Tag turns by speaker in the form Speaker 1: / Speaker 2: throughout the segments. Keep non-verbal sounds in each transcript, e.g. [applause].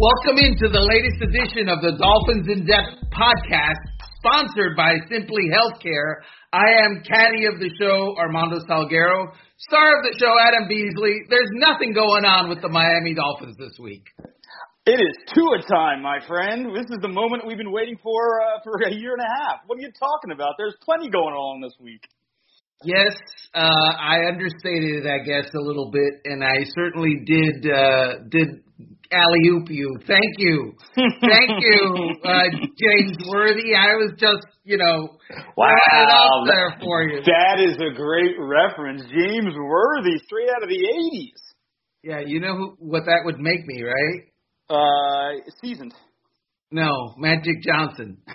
Speaker 1: Welcome into the latest edition of the Dolphins in Depth podcast, sponsored by Simply Healthcare. I am caddy of the show, Armando Salguero. Star of the show, Adam Beasley. There's nothing going on with the Miami Dolphins this week.
Speaker 2: It is two Tua time, my friend. This is the moment we've been waiting for uh, for a year and a half. What are you talking about? There's plenty going on this week.
Speaker 1: Yes, uh, I understated it, I guess, a little bit, and I certainly did uh, did alley oop you. Thank you. Thank you, uh, [laughs] James Worthy. I was just, you know,
Speaker 2: wow,
Speaker 1: out there for you.
Speaker 2: That is a great reference. James Worthy, straight out of the 80s.
Speaker 1: Yeah, you know who, what that would make me, right?
Speaker 2: Uh, seasoned.
Speaker 1: No, Magic Johnson. [laughs]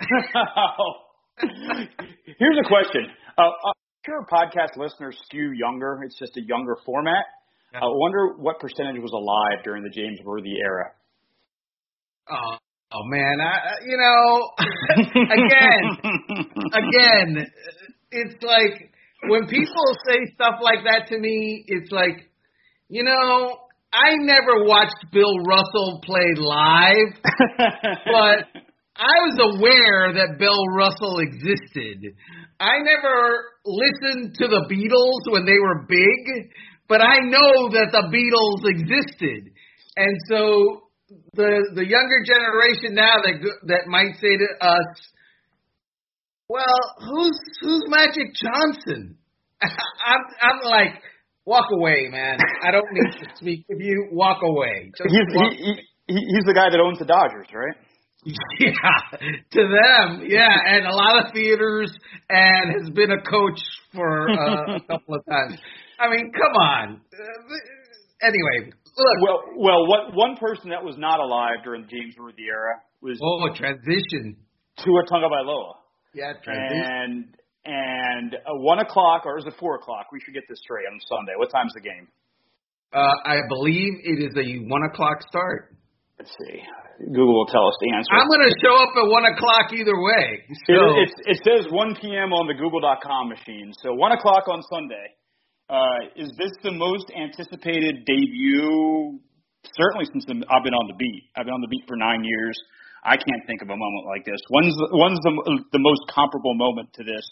Speaker 2: Here's a question. Uh, uh, sure podcast listeners skew younger. It's just a younger format. I uh, wonder what percentage was alive during the James Worthy era.
Speaker 1: Oh, oh man, I you know, [laughs] again, [laughs] again, it's like when people say stuff like that to me, it's like, you know, I never watched Bill Russell play live, [laughs] but I was aware that Bill Russell existed. I never listened to the Beatles when they were big, but I know that the Beatles existed, and so the the younger generation now that that might say to us, "Well, who's who's Magic Johnson?" [laughs] I'm I'm like, walk away, man. I don't need to speak with you. Walk away.
Speaker 2: Just he's walk- he, he, he's the guy that owns the Dodgers, right? [laughs]
Speaker 1: Yeah, to them, yeah, and a lot of theaters, and has been a coach for uh, a [laughs] couple of times. I mean, come on. Uh, anyway, look.
Speaker 2: Well, well, what one person that was not alive during the James Worthy era was
Speaker 1: oh transition to a
Speaker 2: Tua Tagovailoa.
Speaker 1: Yeah, transition.
Speaker 2: And and uh, one o'clock or is it four o'clock? We should get this straight on Sunday. What time's the game?
Speaker 1: Uh, I believe it is a one o'clock start.
Speaker 2: Let's see. Google will tell us the answer.
Speaker 1: I'm going to show up at one o'clock either way. So.
Speaker 2: It, it, it says 1 p.m. on the Google.com machine. So one o'clock on Sunday. Uh, is this the most anticipated debut? Certainly since I've been on the beat. I've been on the beat for nine years. I can't think of a moment like this. When's the, when's the the most comparable moment to this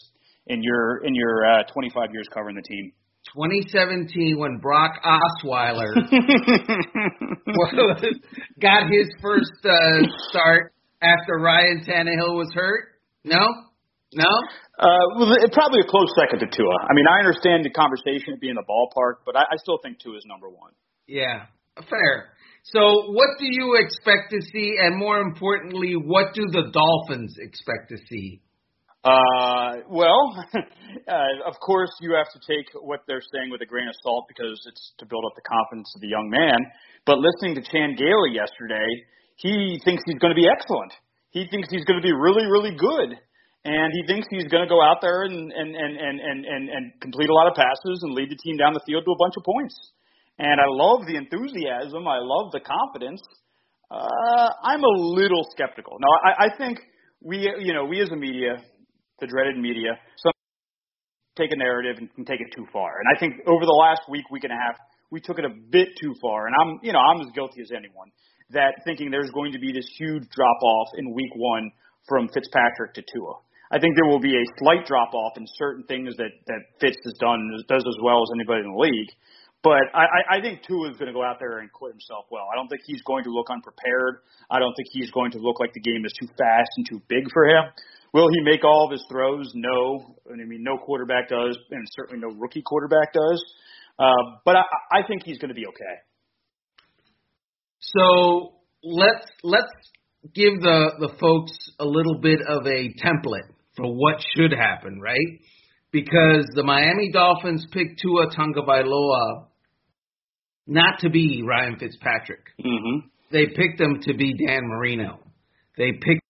Speaker 2: in your in your uh, 25 years covering the team?
Speaker 1: 2017 when Brock Osweiler [laughs] got his first uh, start after Ryan Tannehill was hurt. No, no.
Speaker 2: Uh, well, it, probably a close second to Tua. I mean, I understand the conversation of being in the ballpark, but I, I still think Tua is number one.
Speaker 1: Yeah, fair. So, what do you expect to see, and more importantly, what do the Dolphins expect to see?
Speaker 2: Uh, well, [laughs] uh, of course, you have to take what they're saying with a grain of salt because it's to build up the confidence of the young man. But listening to Chan Gailey yesterday, he thinks he's going to be excellent. He thinks he's going to be really, really good and he thinks he's going to go out there and and and and and and, and complete a lot of passes and lead the team down the field to a bunch of points. And I love the enthusiasm. I love the confidence. Uh, I'm a little skeptical. Now, I, I think we, you know, we as a media, the dreaded media, some take a narrative and can take it too far. And I think over the last week, week and a half, we took it a bit too far. And I'm, you know, I'm as guilty as anyone that thinking there's going to be this huge drop off in week one from Fitzpatrick to Tua. I think there will be a slight drop off in certain things that that Fitz has done does as well as anybody in the league. But I, I think Tua is going to go out there and quit himself well. I don't think he's going to look unprepared. I don't think he's going to look like the game is too fast and too big for him. Will he make all of his throws? No. I mean, no quarterback does, and certainly no rookie quarterback does. Uh, but I, I think he's going to be okay.
Speaker 1: So let's let's give the the folks a little bit of a template for what should happen, right? Because the Miami Dolphins picked Tua Tagovailoa not to be Ryan Fitzpatrick.
Speaker 2: Mm-hmm.
Speaker 1: They picked him to be Dan Marino. They picked him to be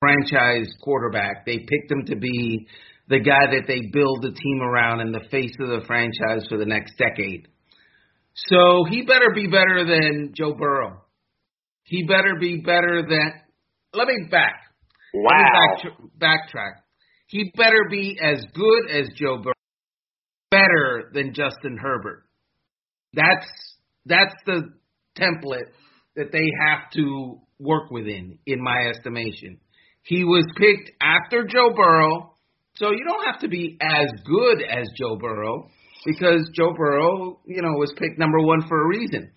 Speaker 1: franchise quarterback. They picked him to be the guy that they build the team around and the face of the franchise for the next decade. So he better be better than Joe Burrow. He better be better than. Let me back.
Speaker 2: Wow.
Speaker 1: Let me back, backtrack. He better be as good as Joe Burrow, better than Justin Herbert. That's that's the template that they have to work within, in my estimation. He was picked after Joe Burrow, so you don't have to be as good as Joe Burrow because Joe Burrow, you know, was picked number one for a reason.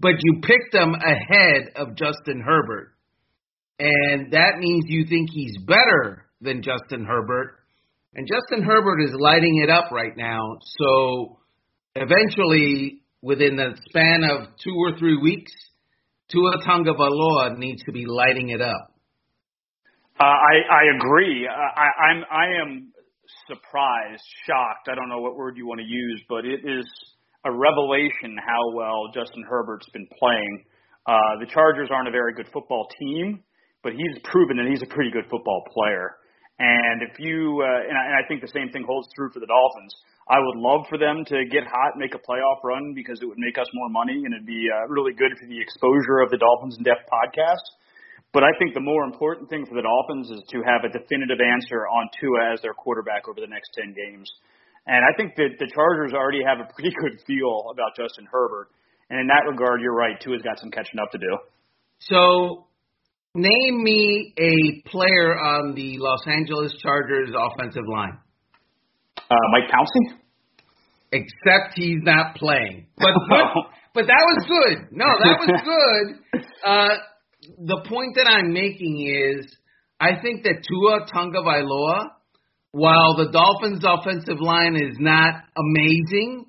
Speaker 1: But you picked him ahead of Justin Herbert. And that means you think he's better than Justin Herbert. And Justin Herbert is lighting it up right now. So eventually, within the span of two or three weeks, Tua Tagovailoa needs to be lighting it up.
Speaker 2: Uh, I I agree. Uh, I, I'm I am surprised, shocked. I don't know what word you want to use, but it is a revelation how well Justin Herbert's been playing. Uh, the Chargers aren't a very good football team, but he's proven that he's a pretty good football player. And if you, uh, and, I, and I think the same thing holds true for the Dolphins. I would love for them to get hot, make a playoff run because it would make us more money and it'd be uh, really good for the exposure of the Dolphins in Depth podcast. But I think the more important thing for the Dolphins is to have a definitive answer on Tua as their quarterback over the next 10 games. And I think that the Chargers already have a pretty good feel about Justin Herbert. And in that regard, you're right. Tua's got some catching up to do.
Speaker 1: So Name me a player on the Los Angeles Chargers offensive line.
Speaker 2: Uh, Mike Pouncey.
Speaker 1: Except he's not playing. [laughs] But but, but that was good. No, that was [laughs] good. Uh, the point that I'm making is, I think that Tua Tagovailoa, while the Dolphins' offensive line is not amazing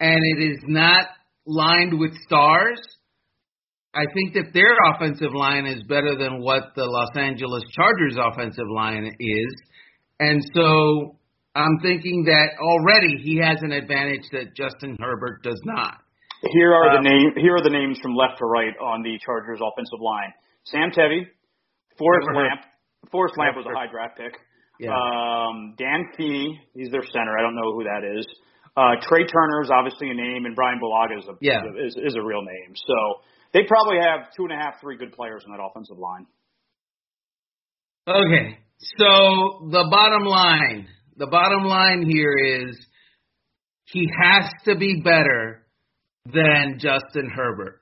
Speaker 1: and it is not lined with stars, I think that their offensive line is better than what the Los Angeles Chargers offensive line is. And so I'm thinking that already he has an advantage that Justin Herbert does not.
Speaker 2: Here are um, the name here are the names from left to right on the Chargers offensive line. Sam Tevi, Forrest Lamp. Forrest Lamp was a high draft pick. Yeah. Um, Dan Feeney, he's their center. I don't know who that is. Uh, Trai Turner is obviously a name, and Bryan Bulaga is a, yeah. is, is a real name. So they probably have two and a half, three good players on that offensive line.
Speaker 1: Okay, so the bottom line, the bottom line here is he has to be better than Justin Herbert.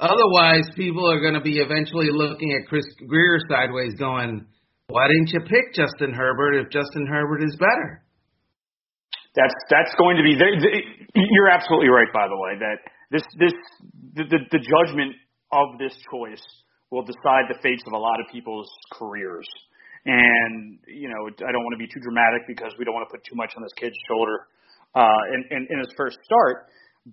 Speaker 1: Otherwise, people are going to be eventually looking at Chris Grier sideways, going, "Why didn't you pick Justin Herbert if Justin Herbert is better?"
Speaker 2: That's that's going to be. They, they, you're absolutely right, by the way. That this this the, the the judgment of this choice will decide the fates of a lot of people's careers. And you know, I don't want to be too dramatic because we don't want to put too much on this kid's shoulder uh, in, in, in his first start.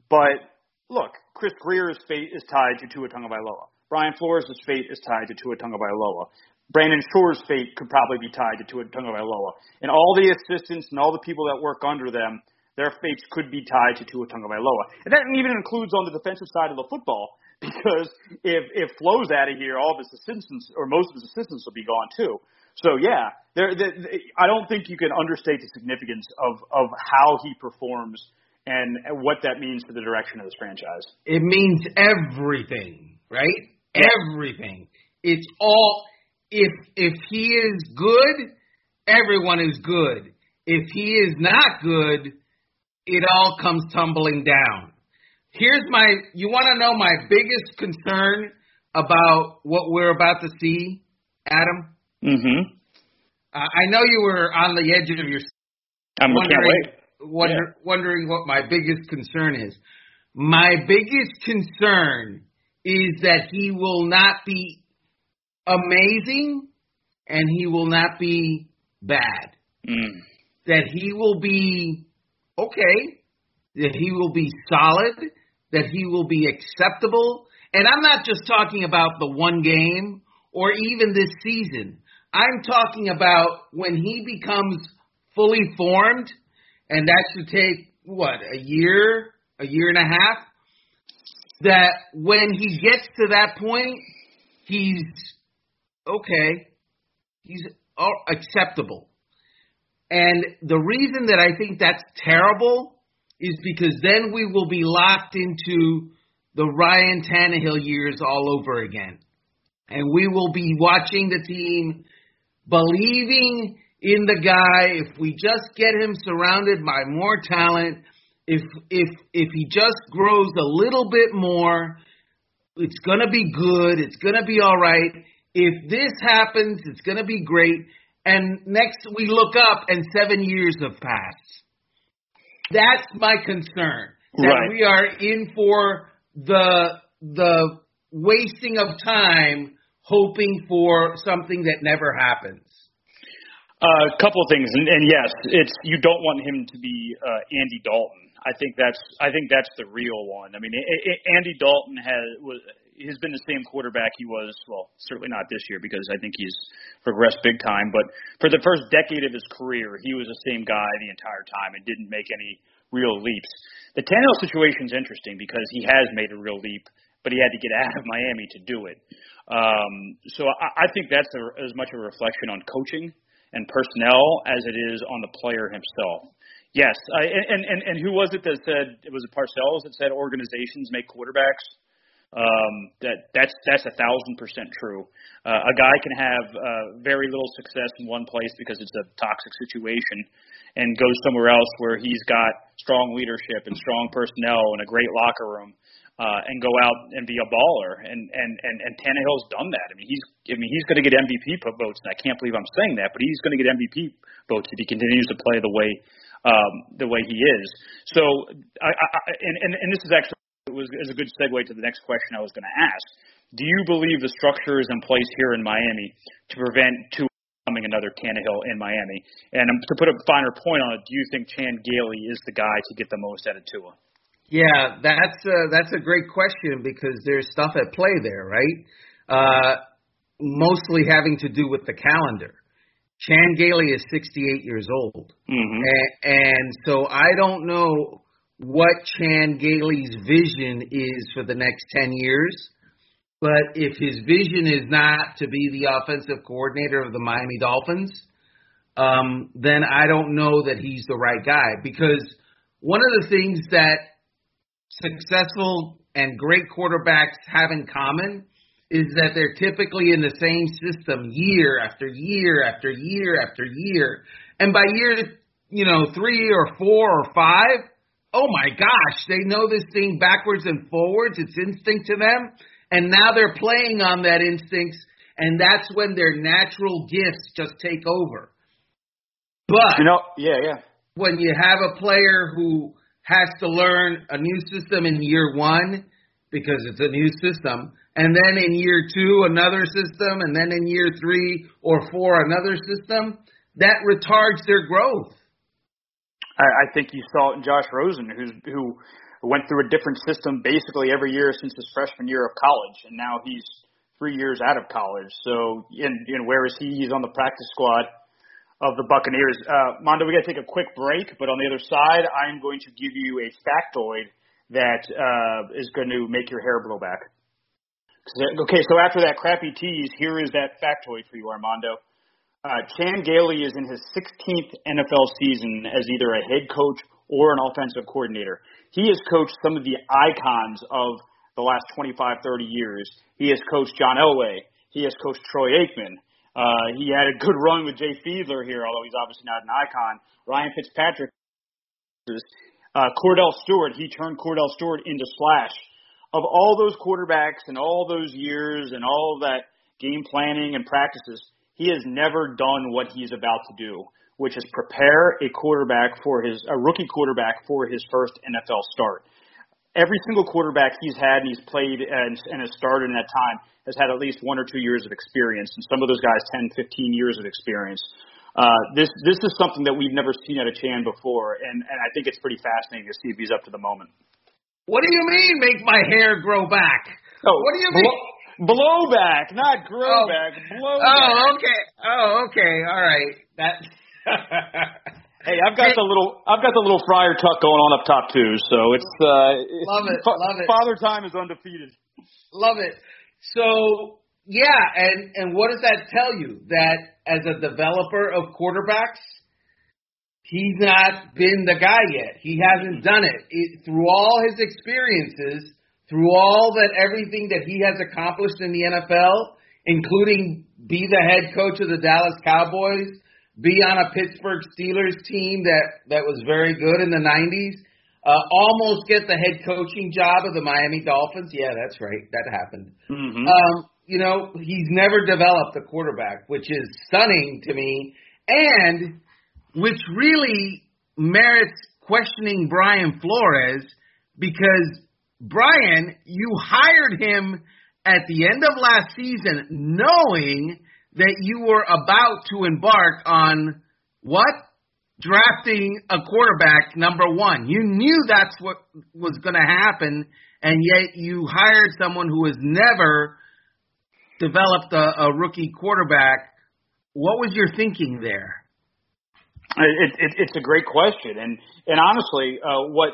Speaker 2: But look, Chris Grier's fate is tied to Tua Tagovailoa. Brian Flores' fate is tied to Tua Tagovailoa. Brandon Shore's fate could probably be tied to Tua Tagovailoa. And all the assistants and all the people that work under them their fates could be tied to Tua Tagovailoa. And that even includes on the defensive side of the football, [laughs] because if if Flo's out of here, all of his assistants or most of his assistants will be gone too. So yeah, there, there, I don't think you can understate the significance of of how he performs and what that means for the direction of this franchise.
Speaker 1: It means everything, right? Yeah. Everything. It's all if if he is good, everyone is good. If he is not good, it all comes tumbling down. Here's my, you want to know my biggest concern about what we're about to see, Adam?
Speaker 2: Mm-hmm.
Speaker 1: Uh, I know you were on the edge of your
Speaker 2: I'm wondering,
Speaker 1: wonder, yeah. wondering what my biggest concern is. My biggest concern is that he will not be amazing and he will not be bad.
Speaker 2: Mm.
Speaker 1: That he will be okay, that he will be solid, that he will be acceptable. And I'm not just talking about the one game or even this season. I'm talking about when he becomes fully formed, and that should take, what, a year, a year and a half? That when he gets to that point, he's okay, he's acceptable. And the reason that I think that's terrible is because then we will be locked into the Ryan Tannehill years all over again. And we will be watching the team believing in the guy if we just get him surrounded by more talent if if if he just grows a little bit more It's going to be good. It's going to be all right. If this happens, it's going to be great. And next we look up and seven years have passed. That's my concern. That
Speaker 2: Right.
Speaker 1: we are in for the the wasting of time hoping for something that never happens.
Speaker 2: A couple of things, and, and yes, it's you don't want him to be uh, Andy Dalton. I think that's I think that's the real one. I mean, A- A- Andy Dalton has was has been the same quarterback he was. Well, certainly not this year because I think he's progressed big time. But for the first decade of his career, he was the same guy the entire time and didn't make any real leaps. The Tannehill situation is interesting because he has made a real leap, but he had to get out of Miami to do it. Um, so I, I think that's a, as much a reflection on coaching and personnel as it is on the player himself. Yes, I, and, and and who was it that said it was Parcells that said organizations make quarterbacks? Um, that that's that's a thousand percent true. Uh, a guy can have uh, very little success in one place because it's a toxic situation, and go somewhere else where he's got strong leadership and strong personnel and a great locker room, uh, and go out and be a baller. And and and and Tannehill's done that. I mean, he's I mean he's going to get MVP votes, and I can't believe I'm saying that, but he's going to get MVP votes if he continues to play the way um, the way he is. So, I, I, and, and and this is actually it was is a good segue to the next question I was going to ask. Do you believe the structure is in place here in Miami to prevent Tua becoming another Tannehill in Miami? And um, to put a finer point on it, do you think Chan Gailey is the guy to get the most out of Tua?
Speaker 1: Yeah, that's a, that's a great question because there's stuff at play there, right? Uh, mostly having to do with the calendar. Chan Gailey is 68 years old,
Speaker 2: Mm-hmm.
Speaker 1: and, and so I don't know what Chan Gailey's vision is for the next 10 years. But if his vision is not to be the offensive coordinator of the Miami Dolphins, um, then I don't know that he's the right guy. Because one of the things that successful and great quarterbacks have in common is that they're typically in the same system year after year after year after year. And by year, you know, three or four or five, oh my gosh, they know this thing backwards and forwards. It's instinct to them. And now they're playing on that instinct, and that's when their natural gifts just take over. But
Speaker 2: You know, yeah, yeah.
Speaker 1: when you have a player who has to learn a new system in year one because it's a new system, and then in year two another system, and then in year three or four another system, that retards their growth.
Speaker 2: I, I think you saw it in Josh Rosen, who's who went through a different system basically every year since his freshman year of college, and now he's three years out of college. So, and, and where is he? He's on the practice squad of the Buccaneers. Uh, Mondo, we got to take a quick break, but on the other side, I'm going to give you a factoid that uh, is going to make your hair blow back. Okay, so after that crappy tease, here is that factoid for you, Armando. Uh, Chan Gailey is in his 16th NFL season as either a head coach or an offensive coordinator. He has coached some of the icons of the last 25, 30 years. He has coached John Elway. He has coached Troy Aikman. Uh, he had a good run with Jay Fiedler here, although he's obviously not an icon. Ryan Fitzpatrick. Uh, Cordell Stewart, he turned Cordell Stewart into Slash. Of all those quarterbacks and all those years and all that game planning and practices, he has never done what he's about to do, which is prepare a quarterback for his a rookie quarterback for his first NFL start. Every single quarterback he's had and he's played and, and has started in that time has had at least one or two years of experience, and some of those guys 10, 15 years of experience. Uh, this this is something that we've never seen out of Chan before, and, and I think it's pretty fascinating to see if he's up to the moment.
Speaker 1: What do you mean, make my hair grow back?
Speaker 2: Oh,
Speaker 1: what do you mean?
Speaker 2: Blow, blowback, not grow
Speaker 1: Oh.
Speaker 2: back. Blow.
Speaker 1: Oh, okay. Oh, okay. All right. That. [laughs]
Speaker 2: Hey, I've got the little I've got the little Friar Tuck going on up top too, so it's uh
Speaker 1: Love it,
Speaker 2: fa-
Speaker 1: love it.
Speaker 2: Father time is undefeated.
Speaker 1: Love it. So yeah, and and what does that tell you? That as a developer of quarterbacks, he's not been the guy yet. He hasn't done it. it through all his experiences, through all that everything that he has accomplished in the NFL, including be the head coach of the Dallas Cowboys, be on a Pittsburgh Steelers team that that was very good in the 90s. uh, almost get the head coaching job of the Miami Dolphins. Yeah, that's right. That happened.
Speaker 2: Mm-hmm.
Speaker 1: Um, you know, he's never developed a quarterback, which is stunning to me, and which really merits questioning Brian Flores because Brian, you hired him at the end of last season knowing that you were about to embark on what? Drafting a quarterback number one. You knew that's what was going to happen, and yet you hired someone who has never developed a, a rookie quarterback. What was your thinking there?
Speaker 2: It, it, it's a great question, and and honestly, uh, what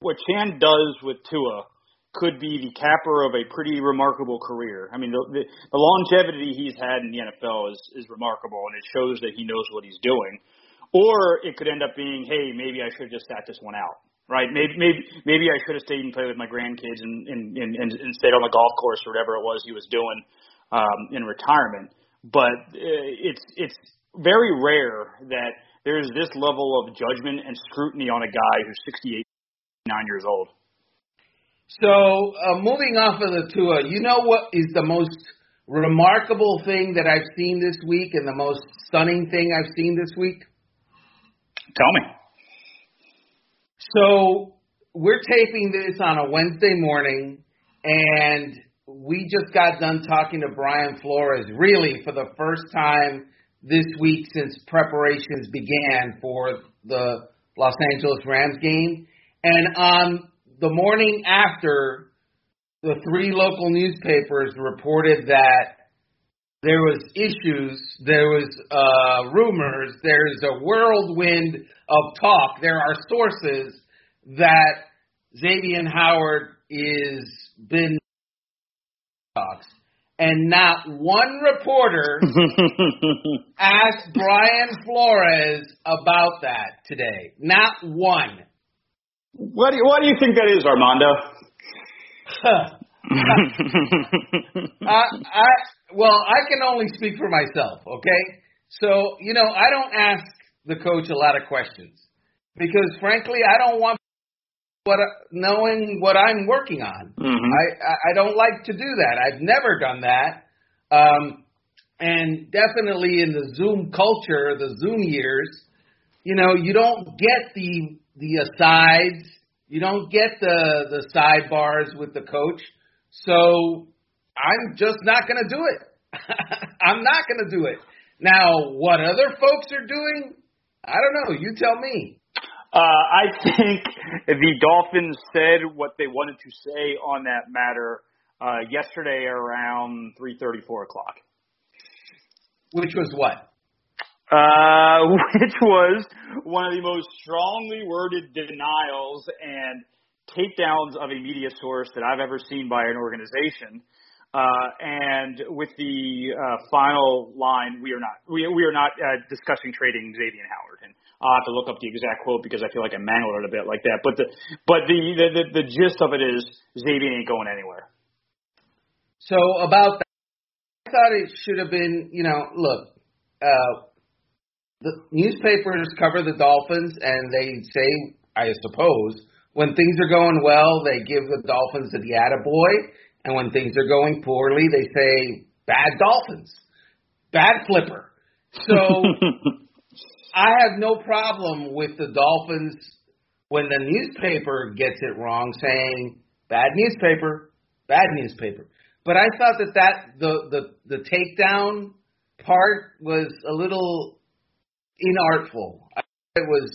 Speaker 2: what Chan does with Tua could be the capper of a pretty remarkable career. I mean, the, the, the longevity he's had in the NFL is, is remarkable, and it shows that he knows what he's doing. Or it could end up being, hey, maybe I should have just sat this one out, right? Maybe maybe maybe I should have stayed and played with my grandkids and and, and, and stayed on the golf course or whatever it was he was doing um, in retirement. But uh, it's it's very rare that there's this level of judgment and scrutiny on a guy who's 68, nine years old.
Speaker 1: So, uh, moving off of the Tua, you know what is the most remarkable thing that I've seen this week and the most stunning thing I've seen this week?
Speaker 2: Tell me.
Speaker 1: So, we're taping this on a Wednesday morning, and we just got done talking to Brian Flores, really for the first time this week since preparations began for the Los Angeles Rams game. And on the morning after, the three local newspapers reported that there was issues, there was uh, rumors, there's a whirlwind of talk. There are sources that Xavier Howard is been talks, and not one reporter [laughs] asked Brian Flores about that today. Not one.
Speaker 2: What do you, what do you think that is, Armando? [laughs]
Speaker 1: I, I well, I can only speak for myself, okay? So you know, I don't ask the coach a lot of questions because, frankly, I don't want what knowing what I'm working on.
Speaker 2: Mm-hmm.
Speaker 1: I I don't like to do that. I've never done that. Um, and definitely in the Zoom culture, the Zoom years, you know, you don't get the the asides. You don't get the the sidebars with the coach. So I'm just not going to do it. [laughs] I'm not going to do it. Now, what other folks are doing, I don't know. You tell me.
Speaker 2: Uh, I think the Dolphins said what they wanted to say on that matter uh, yesterday around three thirty, four o'clock.
Speaker 1: Which was what?
Speaker 2: Uh, [laughs] which was one of the most strongly worded denials and takedowns of a media source that I've ever seen by an organization. Uh, and with the uh, final line, we are not we, we are not uh, discussing trading Xavier Howard. And I'll have to look up the exact quote because I feel like I mangled it a bit like that. But the but the the, the, the gist of it is Xavier ain't going anywhere.
Speaker 1: So about that, I thought it should have been you know look. Uh, the newspapers cover the Dolphins and they say, I suppose, when things are going well, they give the Dolphins the attaboy, and when things are going poorly, they say, bad Dolphins, bad flipper. So [laughs] I have no problem with the Dolphins when the newspaper gets it wrong saying, bad newspaper, bad newspaper. But I thought that, that the, the, the takedown part was a little inartful. It was,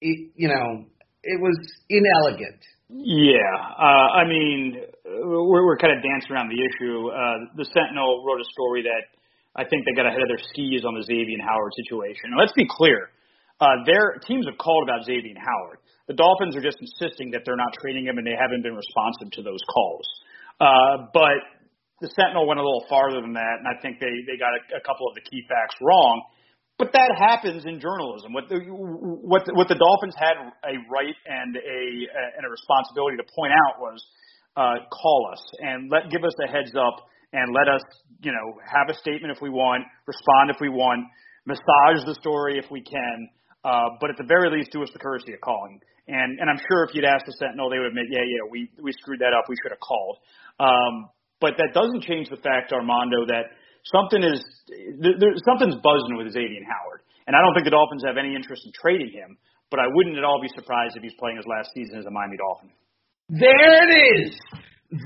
Speaker 1: it, you know, it was inelegant.
Speaker 2: Yeah, uh, I mean, we're, we're kind of dancing around the issue. Uh, the Sentinel wrote a story that I think they got ahead of their skis on the Xavier Howard situation. Let's be clear. Uh, their teams have called about Xavier Howard. The Dolphins are just insisting that they're not trading him, and they haven't been responsive to those calls. Uh, but the Sentinel went a little farther than that, and I think they they got a, a couple of the key facts wrong. But that happens in journalism. What the what the, what the Dolphins had a right and a and a responsibility to point out was uh, call us and let give us a heads up and let us you know have a statement if we want, respond if we want, massage the story if we can. Uh, but at the very least, do us the courtesy of calling. And and I'm sure if you'd asked the Sentinel, they would admit, yeah, yeah, we we screwed that up. We should have called. Um, but that doesn't change the fact, Armando, that something is there, something's buzzing with Xavier Howard. And I don't think the Dolphins have any interest in trading him. But I wouldn't at all be surprised if he's playing his last season as a Miami Dolphin.
Speaker 1: There it is.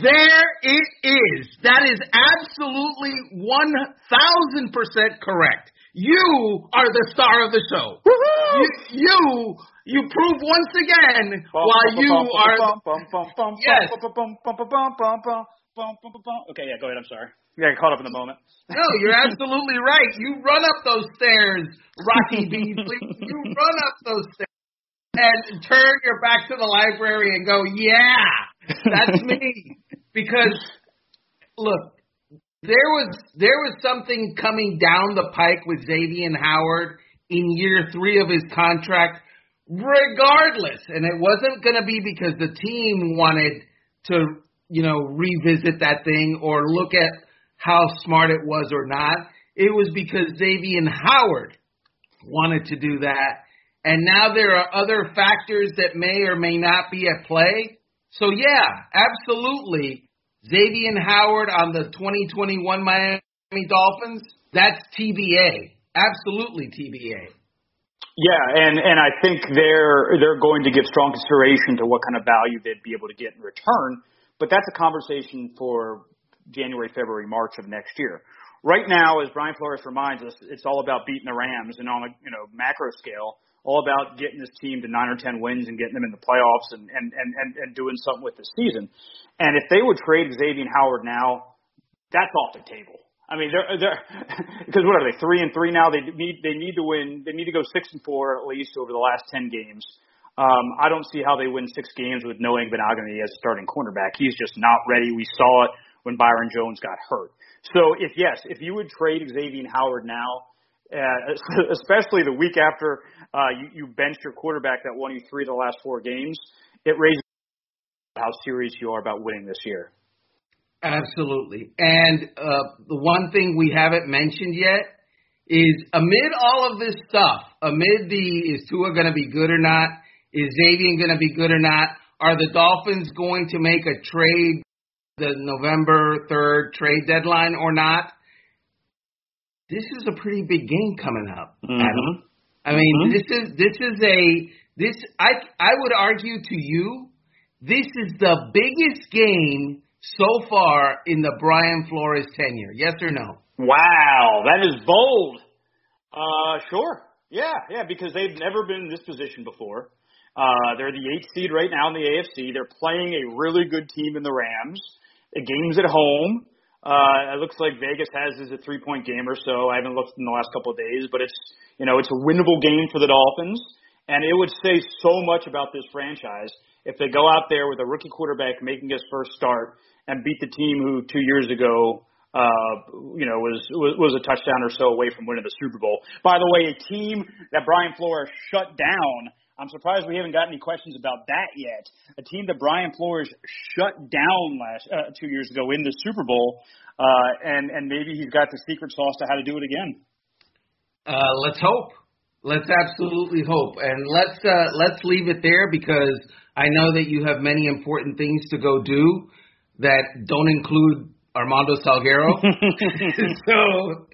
Speaker 1: There it is. That is absolutely 1000% correct. You are the star of the show. You, you, you prove once again why you are. Yes.
Speaker 2: Okay, yeah, go ahead. I'm sorry. Yeah, caught up in the moment. [laughs]
Speaker 1: No, you're absolutely right. You run up those stairs, Rocky Beasley. [laughs] You run up those stairs and turn your back to the library and go, yeah, that's me. [laughs] Because look, there was there was something coming down the pike with Xavier Howard in year three of his contract, regardless, and it wasn't going to be because the team wanted to, you know, revisit that thing or look at how smart it was or not. It was because Xavier Howard wanted to do that and now there are other factors that may or may not be at play. So yeah, absolutely. Xavier Howard on the 2021 Miami Dolphins, that's TBA. Absolutely TBA.
Speaker 2: Yeah, and and I think they're they're going to give strong consideration to what kind of value they'd be able to get in return, but that's a conversation for January, February, March of next year. Right now, as Brian Flores reminds us, it's all about beating the Rams, and on a you know macro scale, all about getting this team to nine or ten wins and getting them in the playoffs and and and and, and doing something with the season. And if they would trade Xavier Howard now, that's off the table. I mean, they're they're [laughs] because what are they three and three now? They need they need to win. They need to go six and four at least over the last ten games. Um, I don't see how they win six games with Noah Igbinoghene as starting cornerback. He's just not ready. We saw it when Byron Jones got hurt. So if yes, if you would trade Xavier Howard now, uh, [laughs] especially the week after uh, you, you bench your quarterback that won you three of the last four games, it raises how serious you are about winning this year.
Speaker 1: Absolutely. And uh, the one thing we haven't mentioned yet is amid all of this stuff, amid the is Tua going to be good or not? Is Xavier going to be good or not? Are the Dolphins going to make a trade the November 3rd trade deadline or not? This is a pretty big game coming up, mm-hmm. Adam. I mean, mm-hmm. this is this is a this I I would argue to you this is the biggest game so far in the Brian Flores tenure. Yes or no?
Speaker 2: Wow, that is bold. Uh, sure. Yeah, yeah, because they've never been in this position before. Uh, they're the eighth seed right now in the AFC. They're playing a really good team in the Rams. The game's at home. Uh, it looks like Vegas has is a three point game or so. I haven't looked in the last couple of days, but it's you know it's a winnable game for the Dolphins, and it would say so much about this franchise if they go out there with a rookie quarterback making his first start and beat the team who two years ago uh, you know, was, was was a touchdown or so away from winning the Super Bowl. By the way, a team that Brian Flores shut down I'm surprised we haven't got any questions about that yet. A team that Brian Flores shut down last uh, two years ago in the Super Bowl, uh, and and maybe he's got the secret sauce to how to do it again.
Speaker 1: Uh, let's hope. Let's absolutely hope, and let's uh, let's leave it there because I know that you have many important things to go do that don't include Armando Salguero. [laughs] so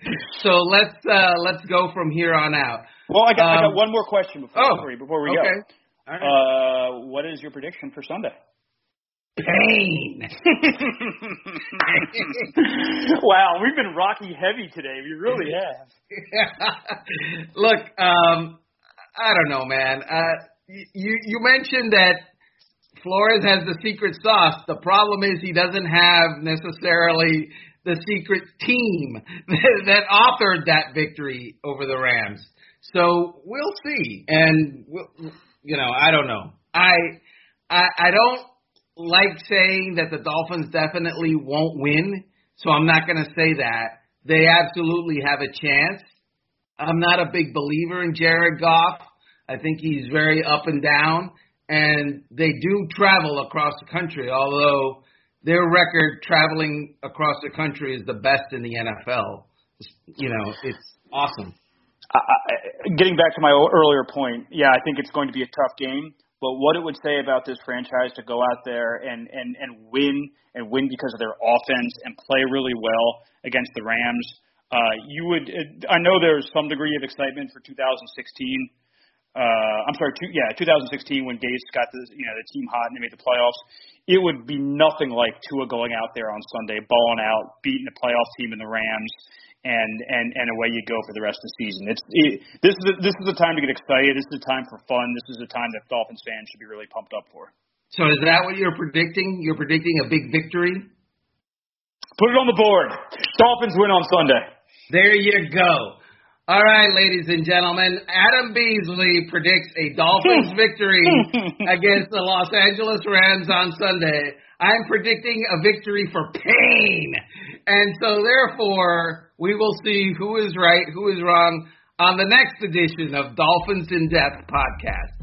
Speaker 1: so let's uh, let's go from here on out.
Speaker 2: Well, I got, um, I got um, one more question before, oh, before we
Speaker 1: okay.
Speaker 2: go. Right. Uh, what is your prediction for Sunday?
Speaker 1: Pain. [laughs] [laughs]
Speaker 2: wow, we've been Rocky heavy today. We really have.
Speaker 1: Look, um, I don't know, man. Uh, you you mentioned that Flores has the secret sauce. The problem is he doesn't have necessarily the secret team [laughs] that authored that victory over the Rams. So we'll see. And we'll, you know, I don't know. I I I don't like saying that the Dolphins definitely won't win, so I'm not going to say that. They absolutely have a chance. I'm not a big believer in Jared Goff. I think he's very up and down, and they do travel across the country, although their record traveling across the country is the best in the NFL. You know, it's awesome
Speaker 2: getting back to my earlier point, yeah, I think it's going to be a tough game. but what it would say about this franchise to go out there and and and win and win because of their offense and play really well against the Rams. Uh, you would. I know there's some degree of excitement for 2016. Uh, I'm sorry, two, yeah, 2016 when Gase got the you know the team hot and they made the playoffs. It would be nothing like Tua going out there on Sunday, balling out, beating a playoff team in the Rams, and and and away you go for the rest of the season. It's it, this is a, this is the time to get excited. This is the time for fun. This is the time that Dolphins fans should be really pumped up for.
Speaker 1: So is that what you're predicting? You're predicting a big victory?
Speaker 2: Put it on the board. Dolphins win on Sunday.
Speaker 1: There you go. All right, ladies and gentlemen, Adam Beasley predicts a Dolphins [laughs] victory [laughs] against the Los Angeles Rams on Sunday. I'm predicting a victory for pain. And so, therefore, we will see who is right, who is wrong on the next edition of Dolphins in Depth podcast.